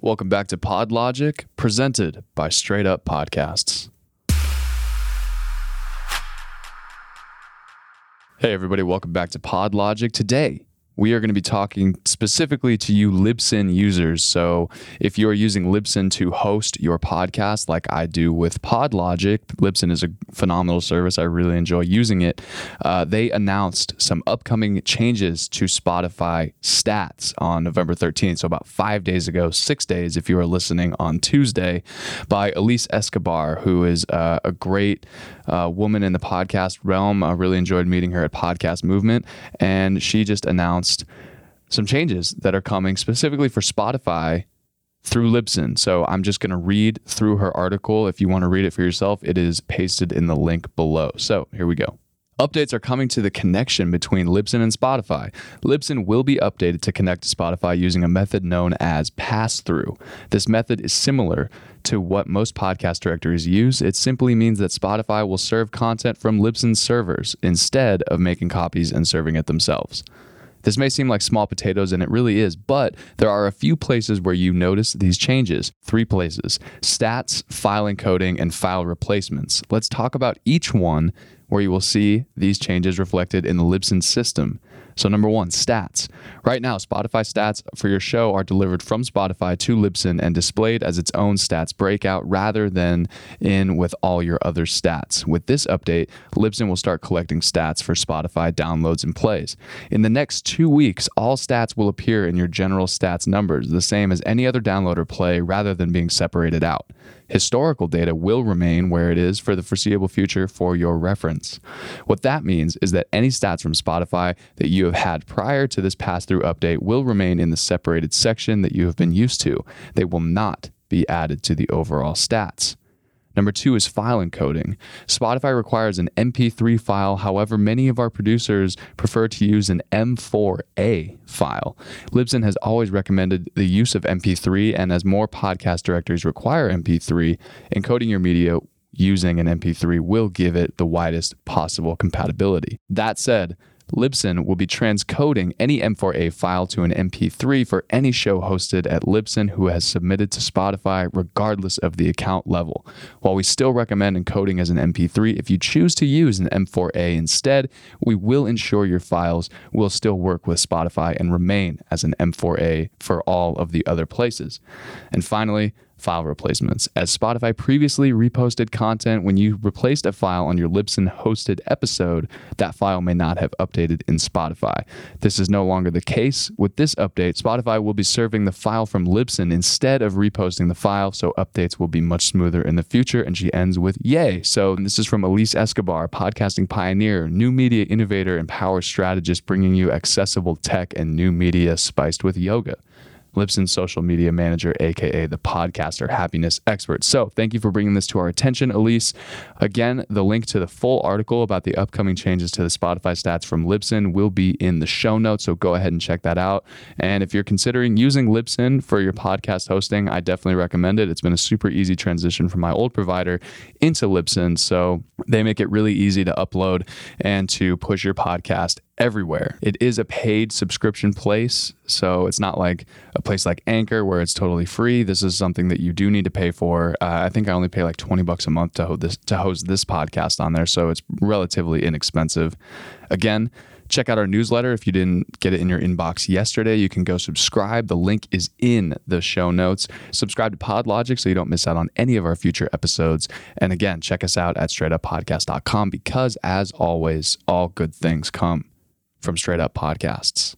Welcome back to PodLogic, presented by Straight Up Podcasts. Hey, everybody, welcome back to PodLogic. Today, we are going to be talking specifically to you Libsyn users. So, if you are using Libsyn to host your podcast, like I do with PodLogic, Libsyn is a phenomenal service. I really enjoy using it. Uh, they announced some upcoming changes to Spotify stats on November 13th. So, about five days ago, six days if you are listening on Tuesday, by Elsie Escobar, who is uh, a great uh, woman in the podcast realm. I really enjoyed meeting her at Podcast Movement, and she just announced some changes that are coming specifically for Spotify through Libsyn. So I'm just going to read through her article. If you want to read it for yourself, it is pasted in the link below. So here we go. Updates are coming to the connection between Libsyn and Spotify. Libsyn will be updated to connect to Spotify using a method known as pass through. This method is similar to what most podcast directories use. It simply means that Spotify will serve content from Libsyn's servers instead of making copies and serving it themselves. This may seem like small potatoes, and it really is, but there are a few places where you notice these changes. Three places stats, file encoding, and file replacements. Let's talk about each one where you will see these changes reflected in the Libsyn system. So, number one, stats. Right now, Spotify stats for your show are delivered from Spotify to Libsyn and displayed as its own stats breakout rather than in with all your other stats. With this update, Libsyn will start collecting stats for Spotify downloads and plays. In the next two weeks, all stats will appear in your general stats numbers, the same as any other download or play, rather than being separated out. Historical data will remain where it is for the foreseeable future for your reference. What that means is that any stats from Spotify that you have had prior to this pass through update will remain in the separated section that you have been used to. They will not be added to the overall stats. Number two is file encoding. Spotify requires an MP3 file, however, many of our producers prefer to use an M4A file. Libsyn has always recommended the use of MP3, and as more podcast directories require MP3, encoding your media using an MP3 will give it the widest possible compatibility. That said, Libsyn will be transcoding any M4A file to an MP3 for any show hosted at Libsyn who has submitted to Spotify, regardless of the account level. While we still recommend encoding as an MP3, if you choose to use an M4A instead, we will ensure your files will still work with Spotify and remain as an M4A for all of the other places. And finally, file replacements. As Spotify previously reposted content, when you replaced a file on your Libsyn hosted episode, that file may not have updated in Spotify. This is no longer the case. With this update, Spotify will be serving the file from Libsyn instead of reposting the file, so updates will be much smoother in the future. And she ends with Yay! So this is from Elsie Escobar, podcasting pioneer, new media innovator, and power strategist, bringing you accessible tech and new media spiced with yoga. Libsyn social media manager, aka the podcaster happiness expert. So, thank you for bringing this to our attention, Elsie. Again, the link to the full article about the upcoming changes to the Spotify stats from Libsyn will be in the show notes. So, go ahead and check that out. And if you're considering using Libsyn for your podcast hosting, I definitely recommend it. It's been a super easy transition from my old provider into Libsyn. So, they make it really easy to upload and to push your podcast everywhere. It is a paid subscription place, so it's not like a place like Anchor where it's totally free. This is something that you do need to pay for. Uh, I think I only pay like 20 bucks a month to host this to host this podcast on there, so it's relatively inexpensive. Again, check out our newsletter if you didn't get it in your inbox yesterday you can go subscribe the link is in the show notes subscribe to podlogic so you don't miss out on any of our future episodes and again check us out at straightuppodcast.com because as always all good things come from Straight Up Podcasts.